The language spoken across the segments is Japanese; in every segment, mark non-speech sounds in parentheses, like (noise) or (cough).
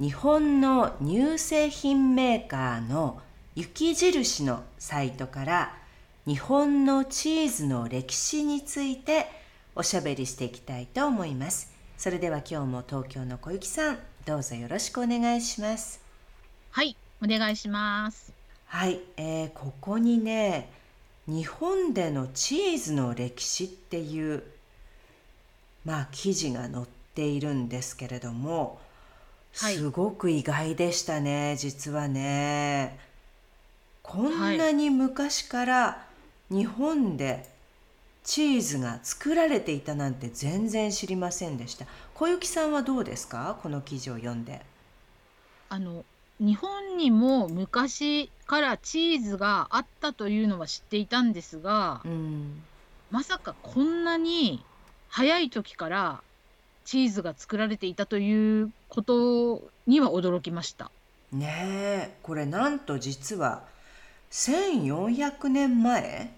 日本の乳製品メーカーの雪印のサイトから日本のチーズの歴史についておしゃべりしていきたいと思います。それでは今日も東京の小雪さん、どうぞよろしくお願いします。はい、お願いします。はい、えー、ここにね、日本でのチーズの歴史っていうまあ記事が載ってているんですけれども、はい、すごく意外でしたね実はね。こんなに昔から日本でチーズが作られていたなんて全然知りませんでした。小雪さんはどうですか？この記事を読んで。あの日本にも昔からチーズがあったというのは知っていたんですが、うん、まさかこんなに早い時からチーズが作られていたということには驚きました。ねえこれなんと実は1400年前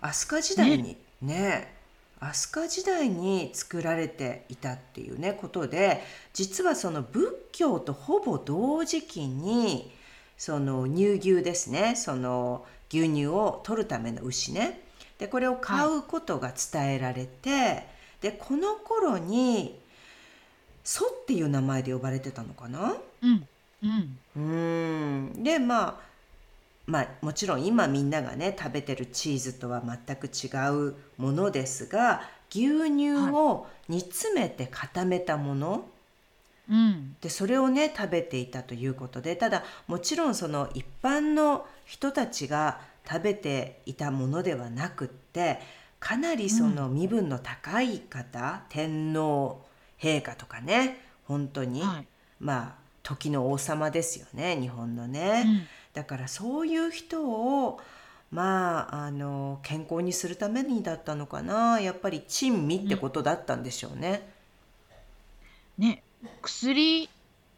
飛鳥時代にね。ね飛鳥時代に作られていたっていうねことで実はその仏教とほぼ同時期にその乳牛ですねその牛乳を取るための牛ね。でこれを買うことが伝えられて、はい、でこの頃に祖っていう名前で呼ばれてたのかな？うん。うん。でまあまあもちろん今みんながね食べてるチーズとは全く違うものですが牛乳を煮詰めて固めたもの、うん、でそれをね食べていたということでただもちろんその一般の人たちが食べていたものではなくってかなりその身分の高い方、うん、天皇陛下とかね本当に、はい、まあ時の王様ですよね日本のね、うん、だからそういう人をまああの健康にするためにだったのかな。やっぱり珍味ってことだったんでしょうね。ね薬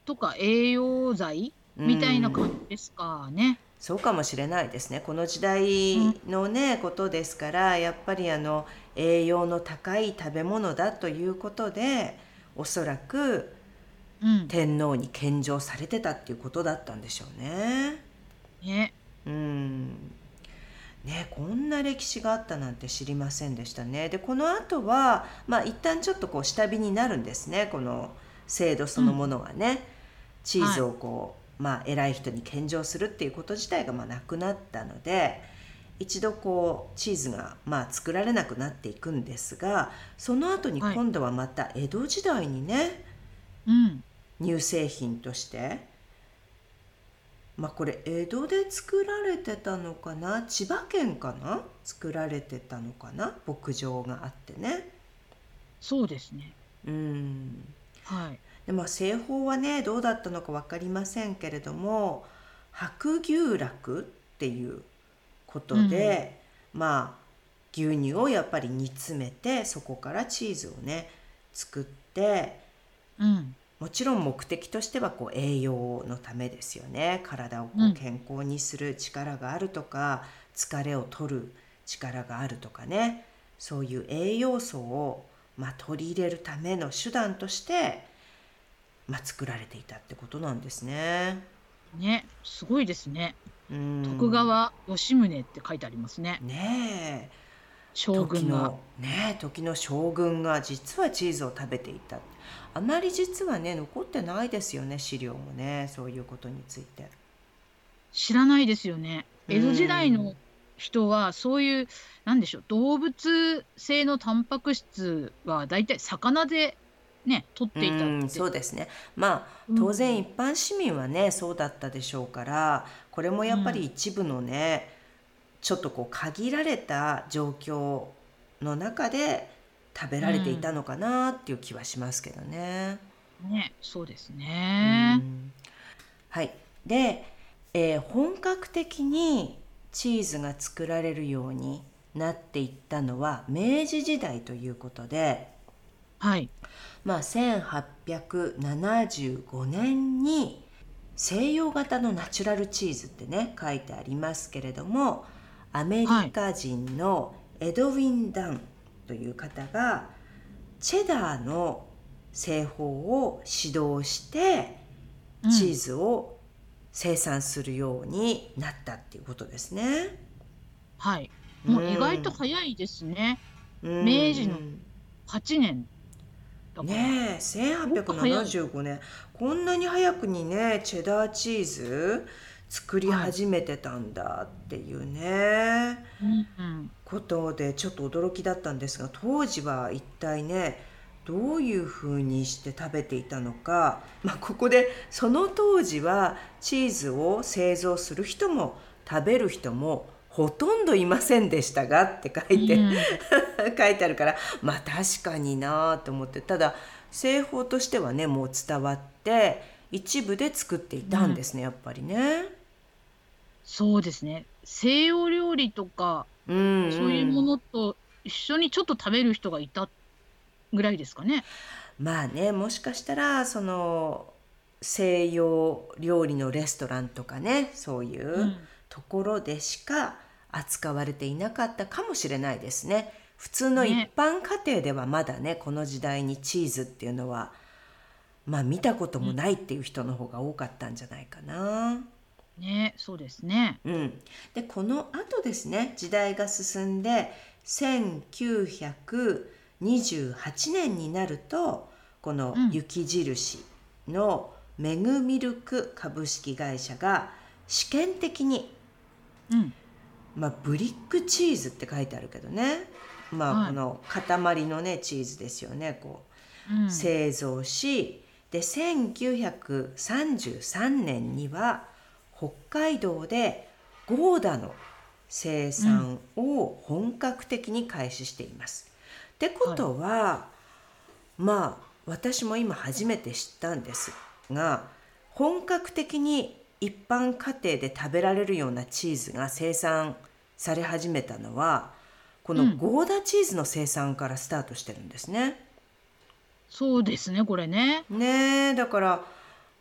とか栄養剤みたいな感じですかね。そうかもしれないですね。この時代のね、うん、ことですからやっぱりあの栄養の高い食べ物だということでおそらく天皇に献上されてたっていうことだったんでしょうね。ね。うんね、こんな歴史があったなんて知りませんでしたね。でこの後はまあ一旦ちょっとこう下火になるんですねこの制度そのものがね、うん、チーズをこう、はい、まあ偉い人に献上するっていうこと自体がまあなくなったので一度こうチーズがまあ作られなくなっていくんですがその後に今度はまた江戸時代にね、うん、乳製品としてまあこれ江戸で作られてたのかな？千葉県かな？作られてたのかな？牧場があってね。そうですね。うん。はい。でまあ製法はねどうだったのか分かりませんけれども白牛酪っていうことで、うん、まあ牛乳をやっぱり煮詰めてそこからチーズをね作って、うん、もちろん目的としてはこう栄養のためですよね。体をこう健康にする力があるとか、うん、疲れを取る力があるとかね。そういう栄養素を、まあ、取り入れるための手段として、まあ、作られていたってことなんですね。ねすごいですね。徳川吉宗って書いてありますね。ねえ。将軍が。ね時の将軍が実はチーズを食べていた。あまり実はね残ってないですよね資料もねそういうことについて。知らないですよね。江戸時代の人はそういうなんでしょう動物性のタンパク質はだいたい魚でね取っていたってそうですねまあ当然一般市民はね、そうだったでしょうからこれもやっぱり一部のね、ちょっとこう限られた状況の中で食べられていたのかなっていう気はしますけどね。ね、そうですね。はい。で、えー、本格的にチーズが作られるようになっていったのは明治時代ということで、はい。まあ1875年に西洋型のナチュラルチーズってね書いてありますけれどもアメリカ人のエドウィン・ダンという方がチェダーの製法を指導してチーズを生産するようになったっていうことですね。はい。もう意外と早いですね。うん、明治の8年ねえ1875年。こんなに早くにねチェダーチーズ作り始めてたんだっていうね、うんうん、ことでちょっと驚きだったんですが当時は一体ねどういうふうにして食べていたのか、まあ、ここでその当時はチーズを製造する人も食べる人もほとんどいませんでしたがって書いて、うん、(laughs) 書いてあるからまあ確かになと思ってただ製法としてはねもう伝わって一部で作っていたんですね、うん、やっぱりね。そうですね。西洋料理とか、うんうん、そういうものと一緒にちょっと食べる人がいたぐらいですかね。まあねもしかしたらその西洋料理のレストランとかねそういうところでしか扱われていなかったかもしれないですね。普通の一般家庭ではまだねこの時代にチーズっていうのはまあ見たこともないっていう人の方が多かったんじゃないかな。ね、そうですね。うん、でこの後ですね時代が進んで1928年になるとこの雪印のメグミルク株式会社が試験的に、うん、まあ、ブリックチーズって書いてあるけどね、まあ、この塊のねチーズですよね。こう、うん、製造しで1933年には北海道でゴーダの生産を本格的に開始しています。うん、ってことは、はい、まあ私も今初めて知ったんですが本格的に一般家庭で食べられるようなチーズが生産され始めたのはこのゴーダチーズの生産からスタートしてるんですね。そうですねこれね。ねだから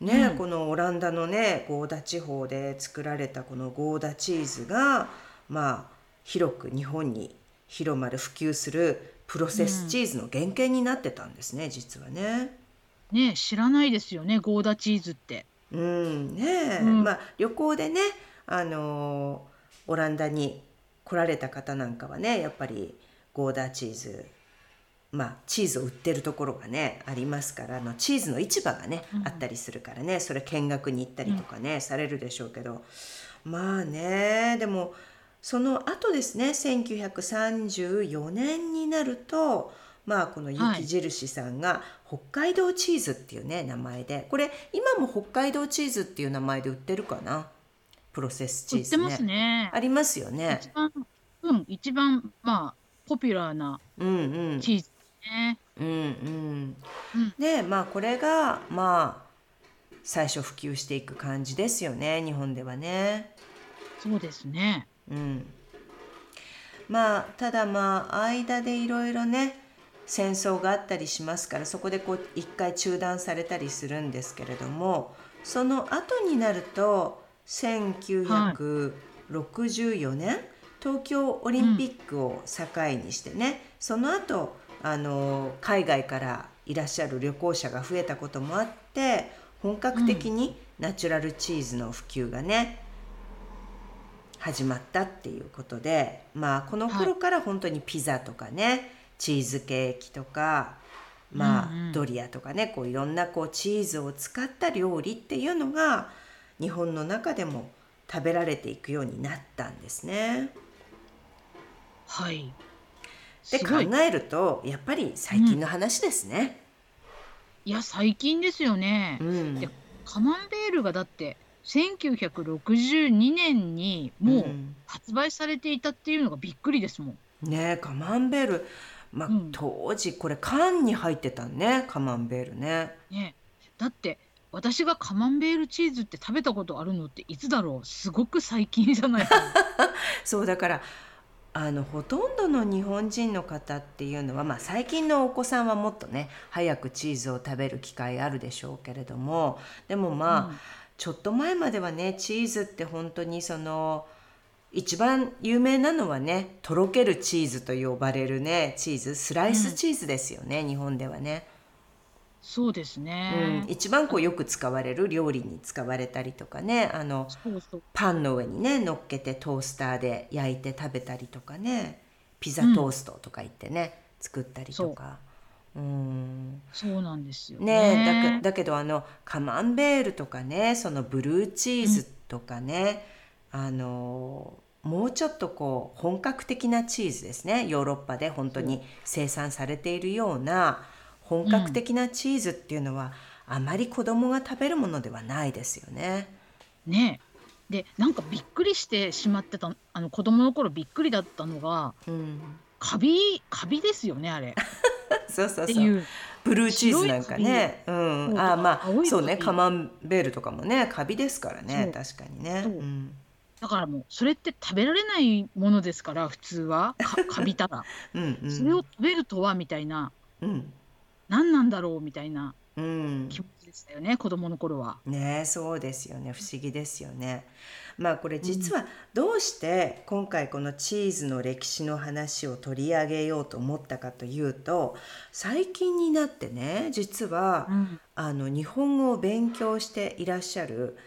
ね、うん、このオランダのねゴーダ地方で作られたこのゴーダチーズがまあ広く日本に広まる普及するプロセスチーズの原型になってたんですね、うん、実はね。ね知らないですよねゴーダチーズって。うんね、うん、まあ旅行でねあのオランダに来られた方なんかはねやっぱりゴーダーチーズまあチーズを売ってるところがねありますからのチーズの市場がね、うん、あったりするからねそれ見学に行ったりとかね、うん、されるでしょうけど。まあねでもその後ですね1934年になるとまあこの雪印さんが北海道チーズっていうね名前で。これ今も北海道チーズっていう名前で売ってるかな？プロセスチーズ、ね、売ってますね。ありますよね。一番うん一番まあポピュラーなチーズね、うんうん、うん、でまあこれがまあ最初普及していく感じですよね日本ではね。そうですね。うん。まあただまあ間でいろいろね戦争があったりしますからそこでこう一回中断されたりするんですけれどもその後になると1964年、はい、東京オリンピックを境にしてね、うん、その後あの海外からいらっしゃる旅行者が増えたこともあって本格的にナチュラルチーズの普及がね、うん、始まったっていうことでまあこの頃から本当にピザとかね、チーズケーキとかまあ、うんうん、ドリアとかねこういろんなこうチーズを使った料理っていうのが日本の中でも食べられていくようになったんですね。はい。で考えるとやっぱり最近の話ですね。うん、いや最近ですよね。うん、でカマンベールがだって1962年にもう発売されていたっていうのがびっくりですもん。ねえカマンベールまあ、うん、当時これ缶に入ってたねカマンベールね。ねだって私がカマンベールチーズって食べたことあるのっていつだろう？すごく最近じゃないかな。(laughs) そうだからあのほとんどの日本人の方っていうのは、まあ、最近のお子さんはもっとね早くチーズを食べる機会あるでしょうけれどもでもまあ、うん、ちょっと前まではねチーズって本当にその一番有名なのはねとろけるチーズと呼ばれるねチーズスライスチーズですよね、うん、日本ではね。そうですね、うん、一番こうよく使われる料理に使われたりとかね。あのパンの上にね乗っけてトースターで焼いて食べたりとかね。ピザトーストとか言ってね、うん、作ったりとか。う。ん、そうなんですよね。だだけどあのカマンベールとかねそのブルーチーズとかね、うん、あのもうちょっとこう本格的なチーズですね。ヨーロッパで本当に生産されているような本格的なチーズっていうのは、あまり子供が食べるものではないですよね。ねでなんかびっくりしてしまってたあの子供の頃びっくりだったのが、うん、カビカビですよねあれ。(laughs) そうそうそう。ブルーチーズなんかね、うん、あまあそうね。カマンベールとかもねカビですからね。確かにね。う。ん。だからもうそれって食べられないものですから普通は。か (laughs) かびたら。うん、それを食べるとはみたいな、うん、何なんだろうみたいな気持ちでしたよね、うん、子供の頃は。ねそうですよね。不思議ですよね。まあこれ実はどうして今回このチーズの歴史の話を取り上げようと思ったかというと最近になってね実は、うん、あの日本語を勉強していらっしゃる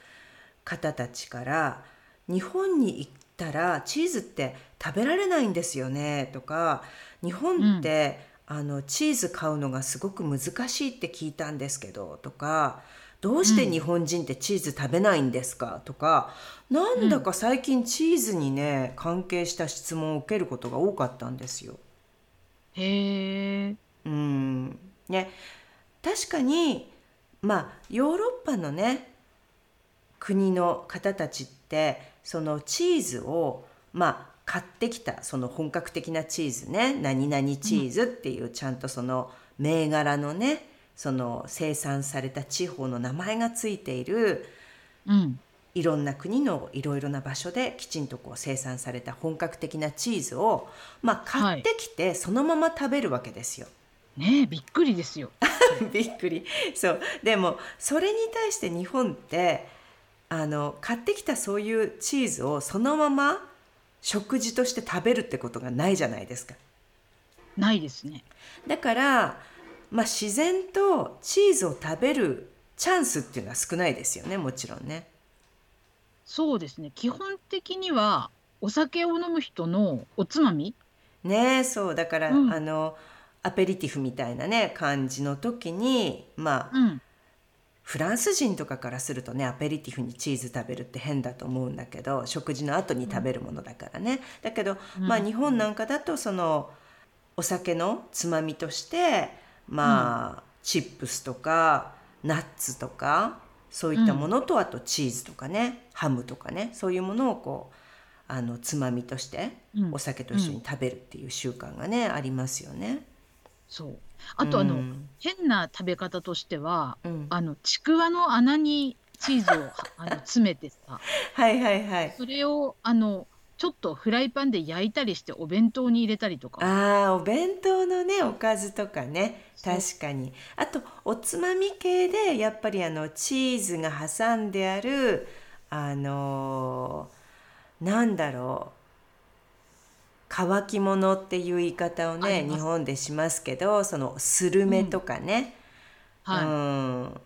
方たちから日本に行ったらチーズって食べられないんですよねとか日本って、あのチーズ買うのがすごく難しいって聞いたんですけどとかどうして日本人ってチーズ食べないんですか？とか、なんだか最近チーズにね関係した質問を受けることが多かったんですよ。へえ。うんね確かにまあヨーロッパのね国の方たちってそのチーズをまあ買ってきたその本格的なチーズね何々チーズっていうちゃんとその銘柄のねその生産された地方の名前がついている、うん、いろんな国のいろいろな場所できちんとこう生産された本格的なチーズを、まあ、買ってきてそのまま食べるわけですよ。ねびっくりですよ。(laughs) びっくりそうでもそれに対して日本ってあの買ってきたそういうチーズをそのまま食事として食べるってことがないじゃないですか。ないですね。だから、まあ、自然とチーズを食べるチャンスっていうのは少ないですよねもちろんね。そうですね基本的にはお酒を飲む人のおつまみ？ねそうだから、うん、あのアペリティフみたいなね感じの時にまあ、うん、フランス人とかからするとねアペリティフにチーズ食べるって変だと思うんだけど食事の後に食べるものだからね、だけど、まあ日本なんかだとそのお酒のつまみとしてまあ、チップスとかナッツとかそういったものと、あとチーズとかねハムとかねそういうものをこうあのつまみとしてお酒と一緒に食べるっていう習慣がね、ありますよね。そう。あとあの、うん、変な食べ方としては、うん、あのちくわの穴にチーズを (laughs) あの詰めてさはいはいはい。それをあのちょっとフライパンで焼いたりしてお弁当に入れたりとか。あお弁当のねおかずとかね。確かに。あとおつまみ系でやっぱりあのチーズが挟んであるあのー、なんだろう乾き物っていう言い方をね日本でしますけどそのスルメとかね、うん、はい、うん。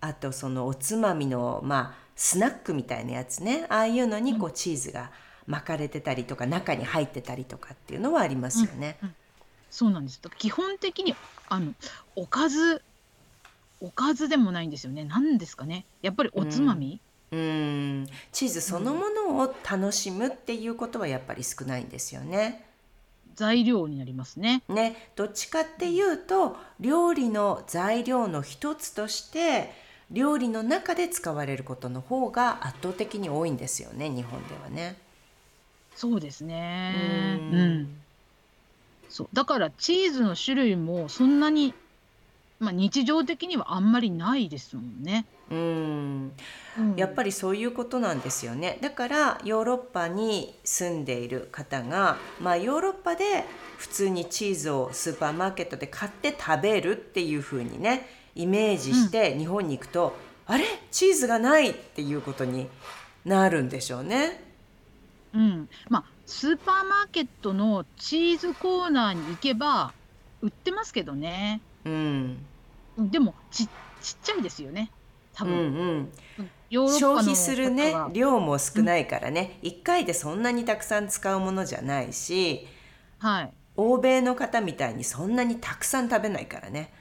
あとそのおつまみのまあスナックみたいなやつね。ああいうのにこうチーズが巻かれてたりとか中に入ってたりとかっていうのはありますよね。うんうん、そうなんです。基本的にあのおかずおかずでもないんですよね。何ですかね。やっぱりおつまみ、うんチーズそのものを楽しむっていうことはやっぱり少ないんですよね。材料になりますね。ねどっちかっていうと料理の材料の一つとして料理の中で使われることの方が圧倒的に多いんですよね日本ではね。そうですね。うん。そうだからチーズの種類もそんなに、まあ、日常的にはあんまりないですもんね。うん、やっぱりそういうことなんですよねだからヨーロッパに住んでいる方が、まあ、ヨーロッパで普通にチーズをスーパーマーケットで買って食べるっていう風にねイメージして日本に行くと、うん、あれ？チーズがないっていうことになるんでしょうね。うん、まあスーパーマーケットのチーズコーナーに行けば売ってますけどね。うん。でもちちっちゃいですよね。多分。うんうん、消費するね量も少ないからね、うん、1回でそんなにたくさん使うものじゃないし、はい、欧米の方みたいにそんなにたくさん食べないからね。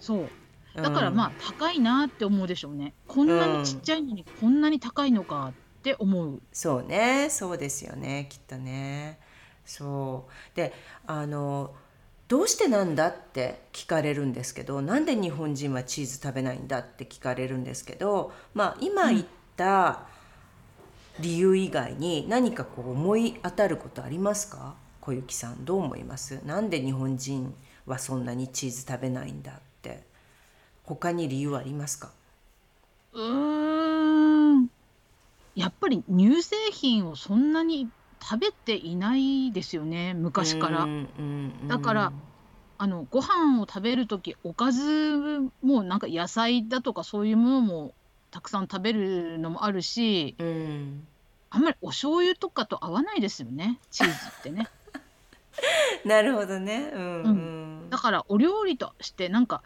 そうだからまあ高いなって思うでしょうね。こんなにちっちゃいのにこんなに高いのかって思う。そうねそうですよねきっとね。そうであのどうしてなんだって聞かれるんですけどなんで日本人はチーズ食べないんだって聞かれるんですけど、まあ、今言った理由以外に何かこう思い当たることありますか？小雪さんどう思います？なんで日本人はそんなにチーズ食べないんだって？他に理由はありますか？うーん。やっぱり乳製品をそんなに食べていないですよね昔から。だからあのご飯を食べる時おかずもなんか野菜だとかそういうものもたくさん食べるのもあるし、うん、あんまりお醤油とかと合わないですよねチーズってね。(laughs) なるほどね、うん、うん、だからお料理としてなんか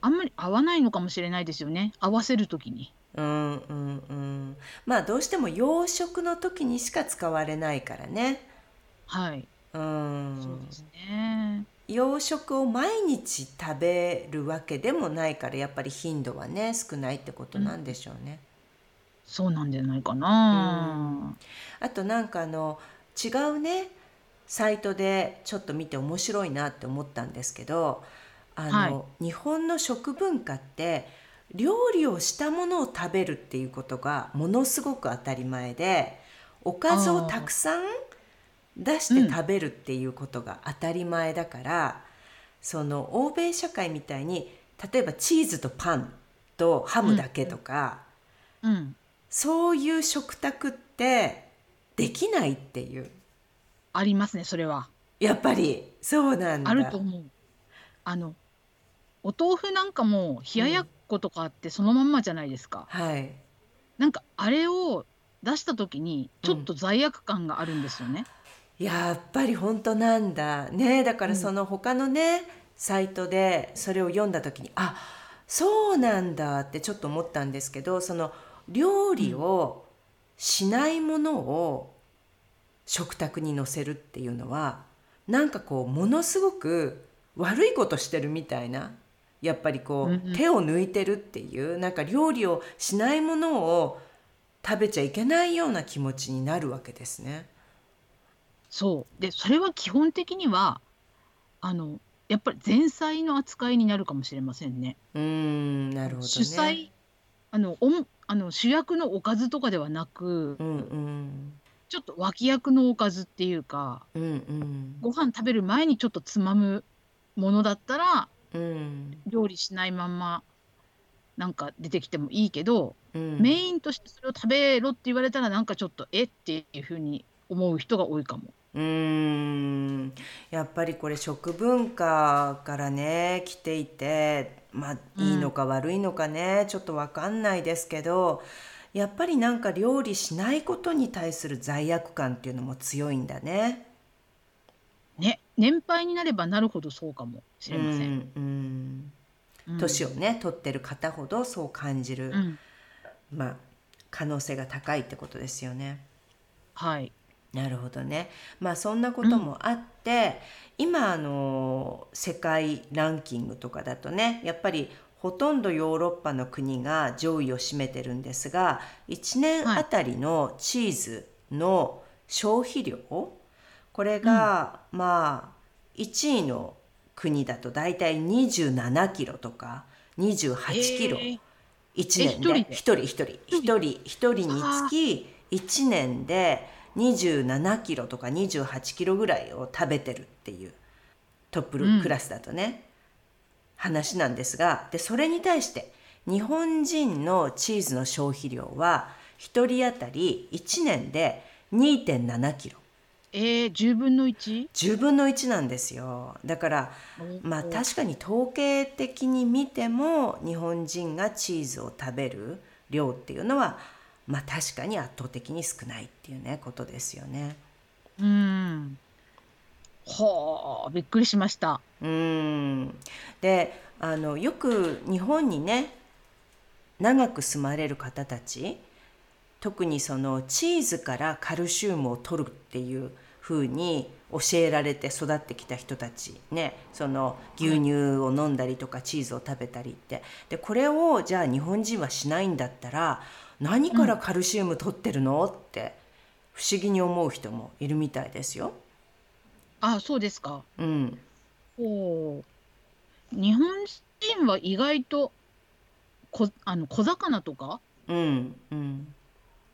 あんまり合わないのかもしれないですよね合わせる時に。うんうんうんまあどうしても洋食の時にしか使われないからね。はい。うんそうですね。洋食を毎日食べるわけでもないからやっぱり頻度はね少ないってことなんでしょうね。うん、そうなんじゃないかな、うん、あとなんかあの違うねサイトでちょっと見て面白いなって思ったんですけどあの、はい、日本の食文化って料理をしたものを食べるっていうことがものすごく当たり前でおかずをたくさん出して食べるっていうことが当たり前だから、うん、その欧米社会みたいに例えばチーズとパンとハムだけとか、うんうん、そういう食卓ってできないっていう。ありますねそれは。やっぱりそうなんだ。あると思う。あのお豆腐なんかも冷ややっことかあってそのまんまじゃないですか。はい。なんかあれを出した時にちょっと罪悪感があるんですよね。やっぱり本当なんだねだからその他のね、サイトでそれを読んだ時にあそうなんだってちょっと思ったんですけどその料理をしないものを食卓に載せるっていうのはなんかこうものすごく悪いことしてるみたいなやっぱりこう、うんうん、手を抜いてるっていうなんか料理をしないものを食べちゃいけないような気持ちになるわけですね。そう。でそれは基本的にはあのやっぱり前菜の扱いになるかもしれませんね。うんなるほど、ね、主菜あのおあの主役のおかずとかではなく、うんうん、ちょっと脇役のおかずっていうか、うんうん、ご飯食べる前にちょっとつまむものだったら、うん、料理しないまんまなんか出てきてもいいけど、うん、メインとしてそれを食べろって言われたらなんかちょっとえっていうふうに思う人が多いかも。うんやっぱりこれ食文化からね来ていてまあいいのか悪いのかね、うん、ちょっと分かんないですけどやっぱりなんか料理しないことに対する罪悪感っていうのも強いんだね。ね年配になればなるほどそうかもしれません。うん年をね取ってる方ほどそう感じる、うん、まあ可能性が高いってことですよね。はいなるほどね。まあそんなこともあって、うん、今あの世界ランキングとかだとねやっぱりほとんどヨーロッパの国が上位を占めてるんですが1年あたりのチーズの消費量、はい、これが、うん、まあ1位の国だと大体27キロとか28キロ。1年で。1人1人1人。1人につき1年で27キロとか28キロぐらいを食べてるっていうトップクラスだとね、うん、話なんですがでそれに対して日本人のチーズの消費量は1人当たり1年で2.7キロ。えー、10分の 1?10 分の1なんですよだからまあ確かに統計的に見ても日本人がチーズを食べる量っていうのはまあ確かに圧倒的に少ないっていうねことですよね。うんはあびっくりしました。うんであのよく日本にね長く住まれる方たち特にそのチーズからカルシウムを取るっていう風に教えられて育ってきた人たちねその牛乳を飲んだりとかチーズを食べたりってでこれをじゃあ日本人はしないんだったら何からカルシウム取ってるのって不思議に思う人もいるみたいですよ。あそうですか。うん。お日本人は意外とこあの小魚とか、うんうん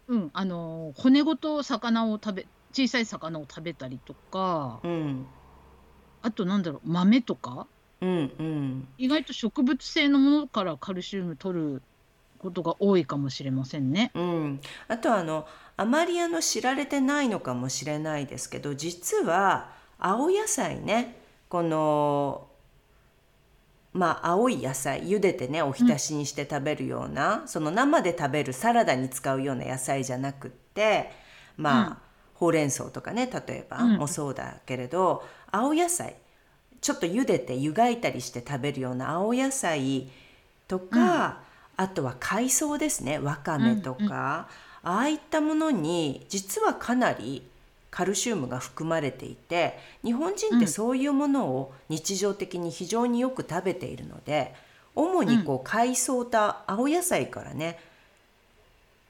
うん、あの骨ごと魚を食べ小さい魚を食べたりとか、うん、あとなんだろう豆とか、うんうん、意外と植物性のものからカルシウム取ることが多いかもしれませんね。うん、あとあのあまりあの知られてないのかもしれないですけど実は青野菜ねこのまあ、青い野菜茹でてねおひたしにして食べるような、うん、その生で食べるサラダに使うような野菜じゃなくってまあ、うん、ほうれん草とかね例えば、もそうだけれど青野菜ちょっと茹でて湯がいたりして食べるような青野菜とか、あとは海藻ですねわかめとか、ああいったものに実はかなりカルシウムが含まれていて日本人ってそういうものを日常的に非常によく食べているので主にこう海藻と青野菜からね、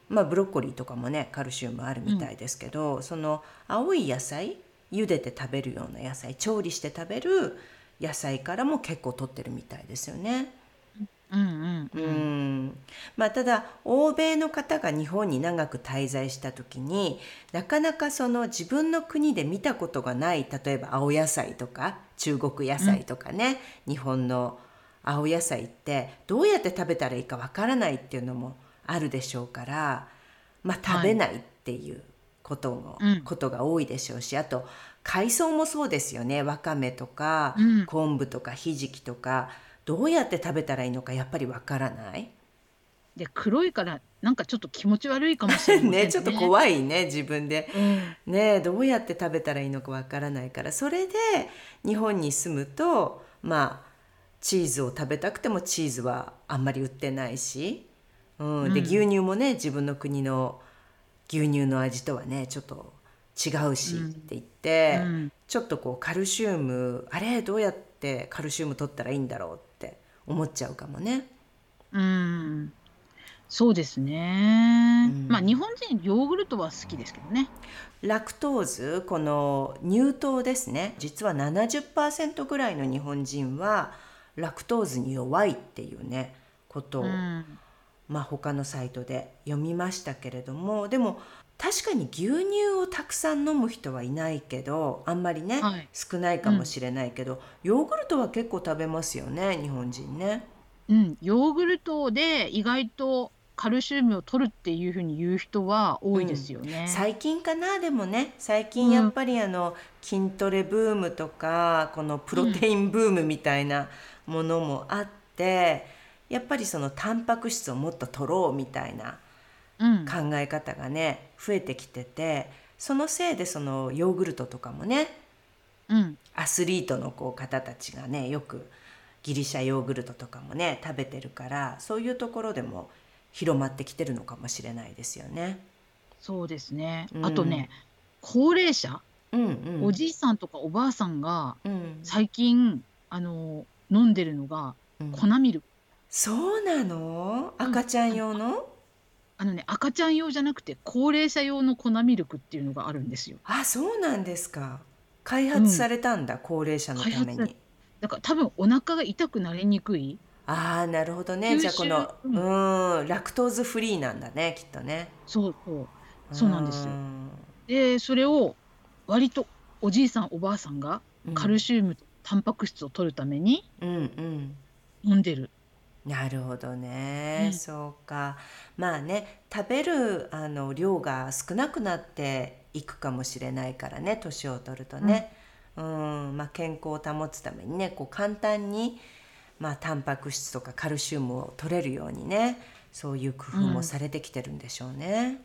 まあ、ブロッコリーとかもねカルシウムあるみたいですけど、その青い野菜茹でて食べるような野菜調理して食べる野菜からも結構取ってるみたいですよね。うんうんうん。まあ、ただ欧米の方が日本に長く滞在した時になかなかその自分の国で見たことがない例えば青野菜とか中国野菜とかね、うん、日本の青野菜ってどうやって食べたらいいかわからないっていうのもあるでしょうから、まあ、食べないっていうことも、はい、ことが多いでしょうしあと海藻もそうですよね。わかめとか、うん、昆布とかひじきとか。どうやって食べたらいいのかやっぱりわからない。で黒いからなんかちょっと気持ち悪いかもしれないね。ねちょっと怖いね自分で、うん、ねどうやって食べたらいいのかわからないから。それで日本に住むとまあチーズを食べたくてもチーズはあんまり売ってないし、うん、で、うん、牛乳もね自分の国の牛乳の味とはねちょっと違うしって言って、うん、ちょっとこうカルシウムあれどうやってカルシウム取ったらいいんだろう思っちゃうかもね。うん。そうですね、うん、まあ日本人ヨーグルトは好きですけどね。ラクトーズこの乳糖ですね。実は70%ぐらいの日本人はラクトーズに弱いっていうねことを、うん、まあ他のサイトで読みましたけれどもでも確かに牛乳をたくさん飲む人はいないけどあんまりね、はい、少ないかもしれないけど、うん、ヨーグルトは結構食べますよね日本人ね。うん、ヨーグルトで意外とカルシウムを取るっていうふうに言う人は多いですよね、うん、最近かな？でもね最近やっぱりあの、筋トレブームとかこのプロテインブームみたいなものもあって、やっぱりそのタンパク質をもっと取ろうみたいな考え方がね、増えてきててそのせいでそのヨーグルトとかもね、うん、アスリートのこう方たちがねよくギリシャヨーグルトとかもね食べてるからそういうところでも広まってきてるのかもしれないですよね。そうですね、うん、あとね高齢者、うんうん、おじいさんとかおばあさんが最近、あの飲んでるのが粉ミルク、そうなの？赤ちゃん用の、あのね、赤ちゃん用じゃなくて高齢者用の粉ミルクっていうのがあるんですよ。あ、そうなんですか。開発されたんだ、高齢者のために。だから多分お腹が痛くなりにくい。ああなるほどね。じゃあこのうん。ラクトーズフリーなんだねきっとね。そうそう。そうなんですよ。でそれを割とおじいさんおばあさんがカルシウム、うん、タンパク質を取るために飲んでる、うんうん、なるほどね、そうか。まあね食べるあの量が少なくなっていくかもしれないからね年を取るとね、うん、まあ、健康を保つためにねこう簡単にまあ、タンパク質とかカルシウムを取れるようにねそういう工夫もされてきてるんでしょうね。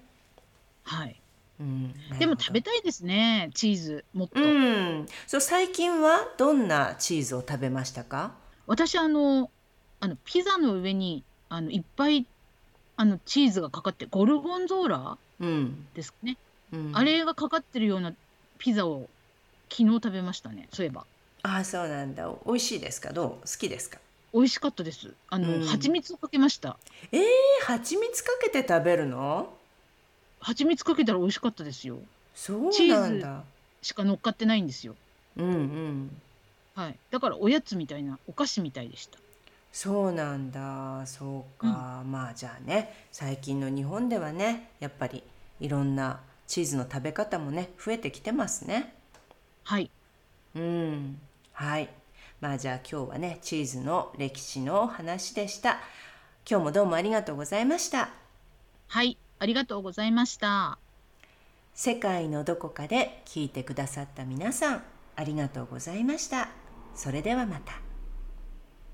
うん、はい、うん、でも食べたいですねチーズもっと、うん、そう最近はどんなチーズを食べましたか？私あのあのピザの上にあのいっぱいあのチーズがかかってゴルゴンゾーラ？ですね、うん、あれがかかってるようなピザを昨日食べましたねそういえば。ああそうなんだ。美味しいですか？どう？好きですか？美味しかったです。あの、うん。蜂蜜をかけました。えー、蜂蜜かけて食べるの？蜂蜜かけたら美味しかったですよ。そうなんだ。しか乗っかってないんですよ。うんうん。はい。だからおやつみたいなお菓子みたいでした。そうなんだ。そうか、まあじゃあね最近の日本ではねやっぱりいろんなチーズの食べ方もね増えてきてますね。はい。うん。はい。まあじゃあ今日はねチーズの歴史の話でした。今日もどうもありがとうございました。はい。ありがとうございました。世界のどこかで聞いてくださった皆さんありがとうございました。それではまた